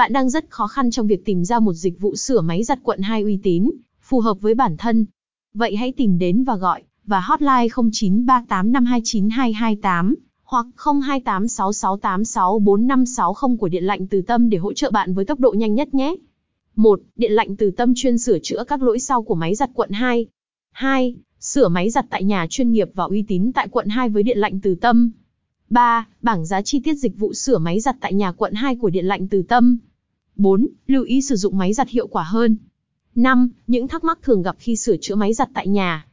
Bạn đang rất khó khăn trong việc tìm ra một dịch vụ sửa máy giặt quận 2 uy tín, phù hợp với bản thân. Vậy hãy tìm đến và gọi và hotline 0938529228 hoặc 0286686456 của Điện lạnh Từ Tâm để hỗ trợ bạn với tốc độ nhanh nhất nhé. 1. Điện lạnh Từ Tâm chuyên sửa chữa các lỗi sau của máy giặt quận 2. 2. Sửa máy giặt tại nhà chuyên nghiệp và uy tín tại quận 2 với Điện lạnh Từ Tâm. 3. Bảng giá chi tiết dịch vụ sửa máy giặt tại nhà quận 2 của Điện lạnh Từ Tâm. 4. Lưu ý sử dụng máy giặt hiệu quả hơn. 5. Những thắc mắc thường gặp khi sửa chữa máy giặt tại nhà.